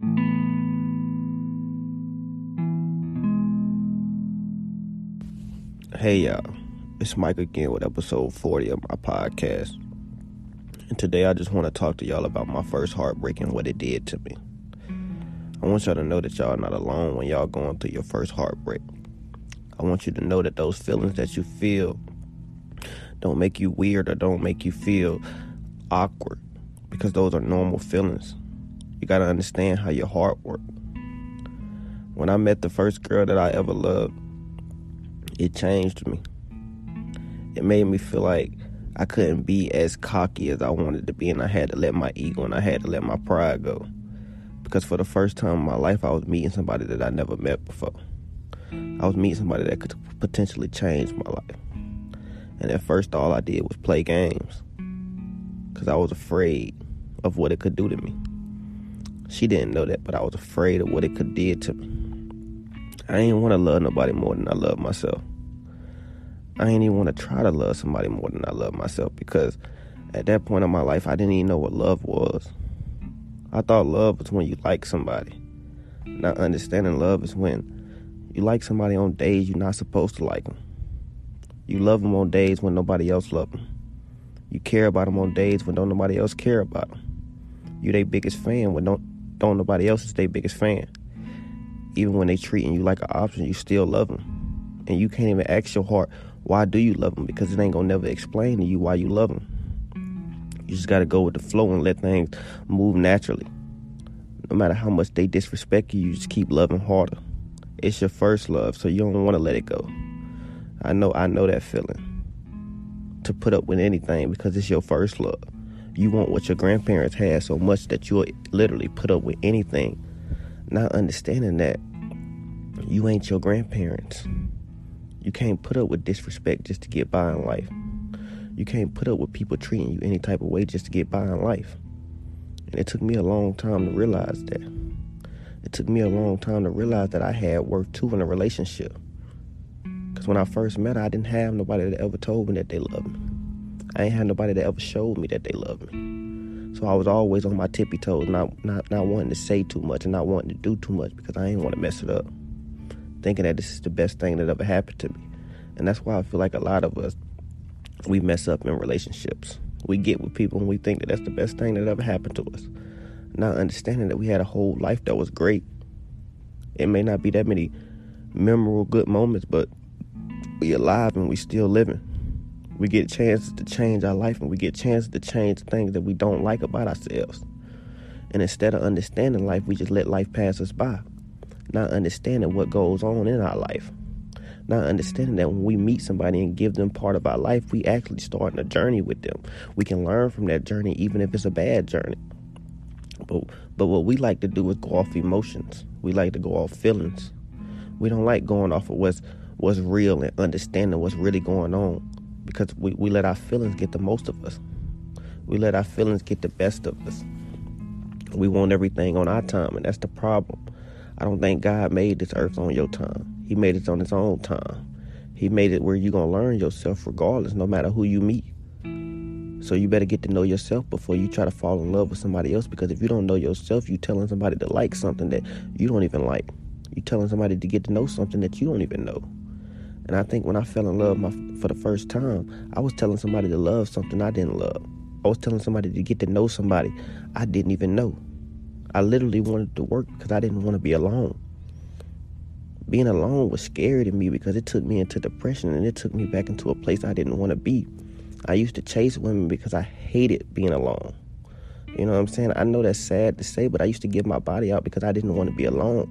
Hey y'all, it's Mike again with episode 40 of my podcast. And today I just want to talk to y'all about my first heartbreak and what it did to me. I want y'all to know that y'all are not alone when y'all going through your first heartbreak. I want you to know that those feelings that you feel don't make you weird or don't make you feel awkward because those are normal feelings. You got to understand how your heart works. When I met the first girl that I ever loved, it changed me. It made me feel like I couldn't be as cocky as I wanted to be, and I had to let my ego and I had to let my pride go. Because for the first time in my life, I was meeting somebody that I never met before. I was meeting somebody that could potentially change my life. And at first, all I did was play games because I was afraid of what it could do to me. She didn't know that, but I was afraid of what it could did to me. I didn't want to love nobody more than I love myself. I didn't even want to try to love somebody more than I love myself because at that point in my life, I didn't even know what love was. I thought love was when you like somebody. Not understanding love is when you like somebody on days you're not supposed to like them. You love them on days when nobody else loves them. You care about them on days when don't nobody else care about them. You their biggest fan when don't don't nobody else is their biggest fan. Even when they treating you like an option, you still love them. And you can't even ask your heart, why do you love them? Because it ain't gonna never explain to you why you love them. You just gotta go with the flow and let things move naturally. No matter how much they disrespect you, you just keep loving harder. It's your first love, so you don't want to let it go. I know, I know that feeling. To put up with anything because it's your first love. You want what your grandparents had so much that you'll literally put up with anything, not understanding that you ain't your grandparents. You can't put up with disrespect just to get by in life. You can't put up with people treating you any type of way just to get by in life. And it took me a long time to realize that. It took me a long time to realize that I had worth too in a relationship. Because when I first met her, I didn't have nobody that ever told me that they loved me. I ain't had nobody that ever showed me that they loved me. So I was always on my tippy toes, not not not wanting to say too much and not wanting to do too much because I ain't want to mess it up. Thinking that this is the best thing that ever happened to me. And that's why I feel like a lot of us we mess up in relationships. We get with people and we think that that's the best thing that ever happened to us. Not understanding that we had a whole life that was great. It may not be that many memorable good moments, but we alive and we still living. We get chances to change our life and we get chances to change things that we don't like about ourselves. And instead of understanding life, we just let life pass us by. Not understanding what goes on in our life. Not understanding that when we meet somebody and give them part of our life, we actually starting a journey with them. We can learn from that journey even if it's a bad journey. But but what we like to do is go off emotions. We like to go off feelings. We don't like going off of what's what's real and understanding what's really going on because we, we let our feelings get the most of us. We let our feelings get the best of us. We want everything on our time, and that's the problem. I don't think God made this earth on your time. He made it on his own time. He made it where you're going to learn yourself regardless, no matter who you meet. So you better get to know yourself before you try to fall in love with somebody else. Because if you don't know yourself, you're telling somebody to like something that you don't even like. You're telling somebody to get to know something that you don't even know. And I think when I fell in love my, for the first time, I was telling somebody to love something I didn't love. I was telling somebody to get to know somebody I didn't even know. I literally wanted to work because I didn't want to be alone. Being alone was scary to me because it took me into depression and it took me back into a place I didn't want to be. I used to chase women because I hated being alone. You know what I'm saying? I know that's sad to say, but I used to give my body out because I didn't want to be alone.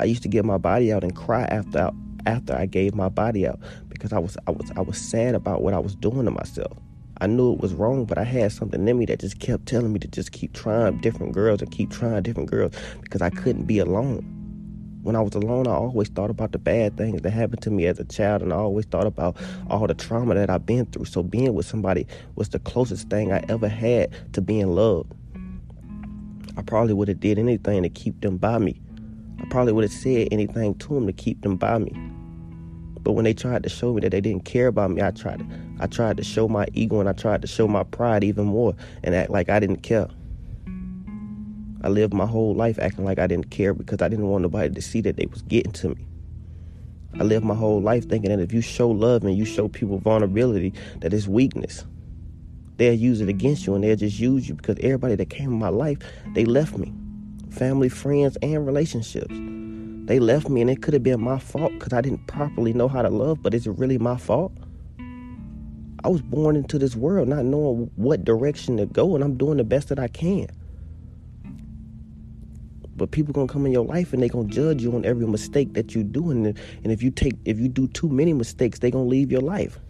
I used to give my body out and cry after after I gave my body out because I was I was I was sad about what I was doing to myself. I knew it was wrong, but I had something in me that just kept telling me to just keep trying different girls and keep trying different girls because I couldn't be alone. When I was alone, I always thought about the bad things that happened to me as a child, and I always thought about all the trauma that I've been through. So being with somebody was the closest thing I ever had to being loved. I probably would have did anything to keep them by me. I probably would have said anything to them to keep them by me. But when they tried to show me that they didn't care about me, I tried to, I tried to show my ego and I tried to show my pride even more and act like I didn't care. I lived my whole life acting like I didn't care because I didn't want nobody to see that they was getting to me. I lived my whole life thinking that if you show love and you show people vulnerability, that it's weakness. They'll use it against you and they'll just use you because everybody that came in my life, they left me. Family, friends, and relationships. They left me and it could have been my fault because I didn't properly know how to love, but is it really my fault? I was born into this world not knowing what direction to go and I'm doing the best that I can. But people gonna come in your life and they gonna judge you on every mistake that you do, and and if you take if you do too many mistakes, they gonna leave your life.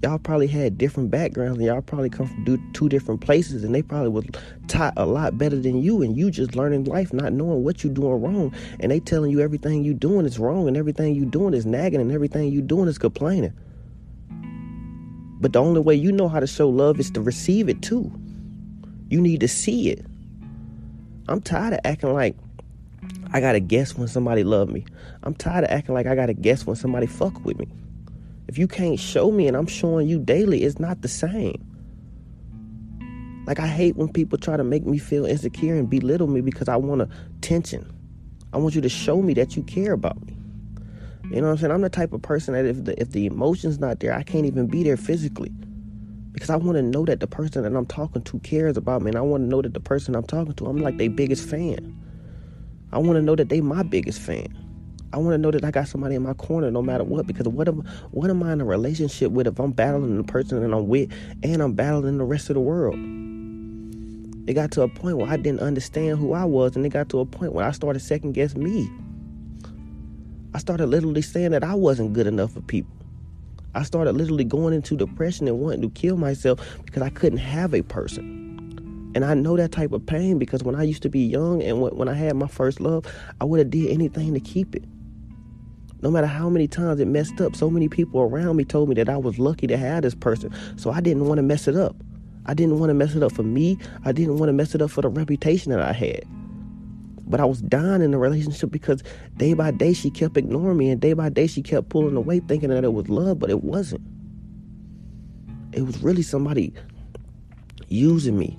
Y'all probably had different backgrounds, and y'all probably come from two different places, and they probably was taught a lot better than you, and you just learning life, not knowing what you doing wrong, and they telling you everything you doing is wrong, and everything you doing is nagging, and everything you doing is complaining. But the only way you know how to show love is to receive it too. You need to see it. I'm tired of acting like I gotta guess when somebody love me. I'm tired of acting like I gotta guess when somebody fuck with me. If you can't show me and I'm showing you daily, it's not the same. Like I hate when people try to make me feel insecure and belittle me because I want attention. I want you to show me that you care about me. You know what I'm saying? I'm the type of person that if the if the emotion's not there, I can't even be there physically because I want to know that the person that I'm talking to cares about me, and I want to know that the person I'm talking to, I'm like their biggest fan. I want to know that they my biggest fan. I want to know that I got somebody in my corner no matter what. Because what am what am I in a relationship with if I'm battling the person that I'm with and I'm battling the rest of the world? It got to a point where I didn't understand who I was, and it got to a point where I started second guess me. I started literally saying that I wasn't good enough for people. I started literally going into depression and wanting to kill myself because I couldn't have a person. And I know that type of pain because when I used to be young and when I had my first love, I would have did anything to keep it. No matter how many times it messed up, so many people around me told me that I was lucky to have this person. So I didn't want to mess it up. I didn't want to mess it up for me. I didn't want to mess it up for the reputation that I had. But I was dying in the relationship because day by day she kept ignoring me, and day by day she kept pulling away, thinking that it was love, but it wasn't. It was really somebody using me.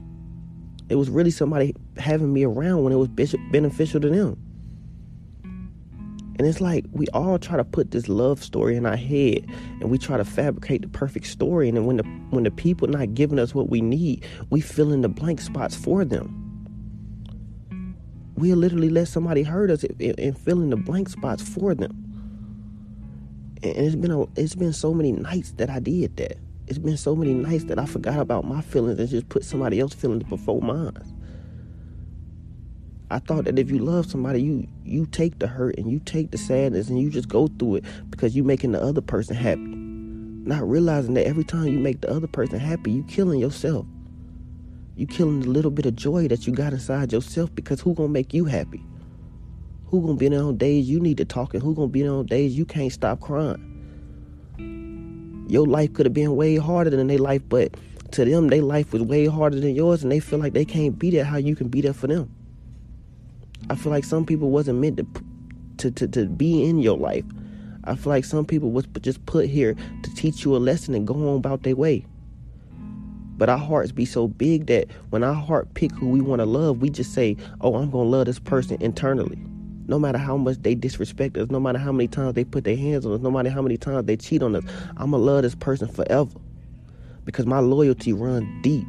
It was really somebody having me around when it was beneficial to them. And it's like we all try to put this love story in our head and we try to fabricate the perfect story. And then when the when the people not giving us what we need, we fill in the blank spots for them we'll literally let somebody hurt us and fill in the blank spots for them. And it's been a, it's been so many nights that I did that. It's been so many nights that I forgot about my feelings and just put somebody else's feelings before mine. I thought that if you love somebody, you you take the hurt and you take the sadness and you just go through it because you're making the other person happy. Not realizing that every time you make the other person happy, you killing yourself. You killing the little bit of joy that you got inside yourself because who gonna make you happy? Who gonna be there on days you need to talk and who gonna be there on days you can't stop crying? Your life could have been way harder than their life, but to them, their life was way harder than yours, and they feel like they can't be there how you can be there for them. I feel like some people wasn't meant to to, to, to be in your life. I feel like some people was just put here to teach you a lesson and go on about their way. But our hearts be so big that when our heart pick who we want to love, we just say, "Oh, I'm gonna love this person internally." No matter how much they disrespect us, no matter how many times they put their hands on us, no matter how many times they cheat on us, I'm gonna love this person forever because my loyalty runs deep.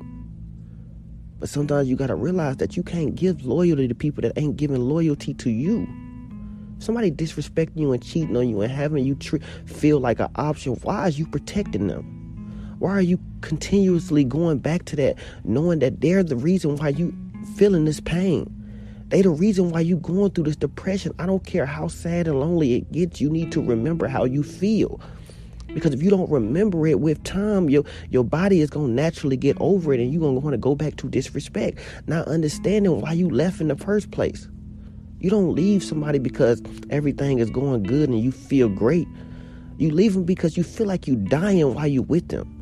But sometimes you gotta realize that you can't give loyalty to people that ain't giving loyalty to you. Somebody disrespecting you and cheating on you and having you feel like an option. Why is you protecting them? Why are you continuously going back to that, knowing that they're the reason why you feeling this pain? They the reason why you going through this depression. I don't care how sad and lonely it gets. You need to remember how you feel. Because if you don't remember it with time, your your body is gonna naturally get over it and you're gonna want to go back to disrespect. Not understanding why you left in the first place. You don't leave somebody because everything is going good and you feel great. You leave them because you feel like you dying while you with them.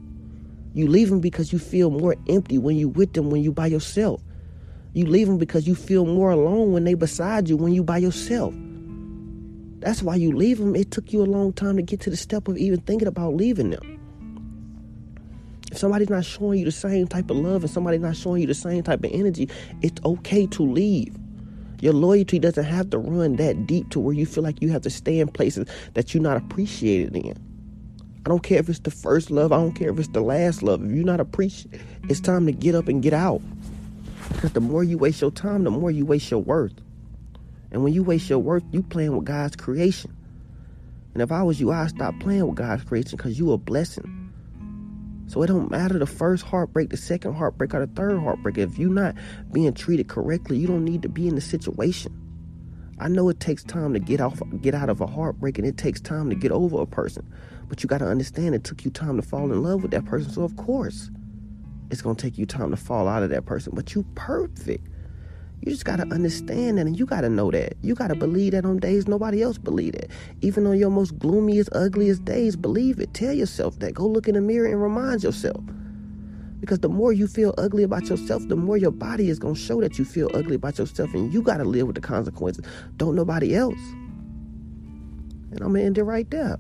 You leave them because you feel more empty when you with them when you by yourself. You leave them because you feel more alone when they beside you when you by yourself. That's why you leave them. It took you a long time to get to the step of even thinking about leaving them. If somebody's not showing you the same type of love and somebody's not showing you the same type of energy, it's okay to leave. Your loyalty doesn't have to run that deep to where you feel like you have to stay in places that you're not appreciated in. I don't care if it's the first love, I don't care if it's the last love. If you're not appreciated, it's time to get up and get out. Because the more you waste your time, the more you waste your worth. And when you waste your worth, you playing with God's creation. And if I was you, I'd stop playing with God's creation because you a blessing. So it don't matter the first heartbreak, the second heartbreak, or the third heartbreak. If you're not being treated correctly, you don't need to be in the situation. I know it takes time to get off, get out of a heartbreak, and it takes time to get over a person. But you got to understand it took you time to fall in love with that person. So of course, it's gonna take you time to fall out of that person. But you perfect. You just gotta understand that and you gotta know that. You gotta believe that on days nobody else believe it. Even on your most gloomiest, ugliest days, believe it. Tell yourself that. Go look in the mirror and remind yourself. Because the more you feel ugly about yourself, the more your body is gonna show that you feel ugly about yourself, and you gotta live with the consequences. Don't nobody else. And I'm gonna end it right there.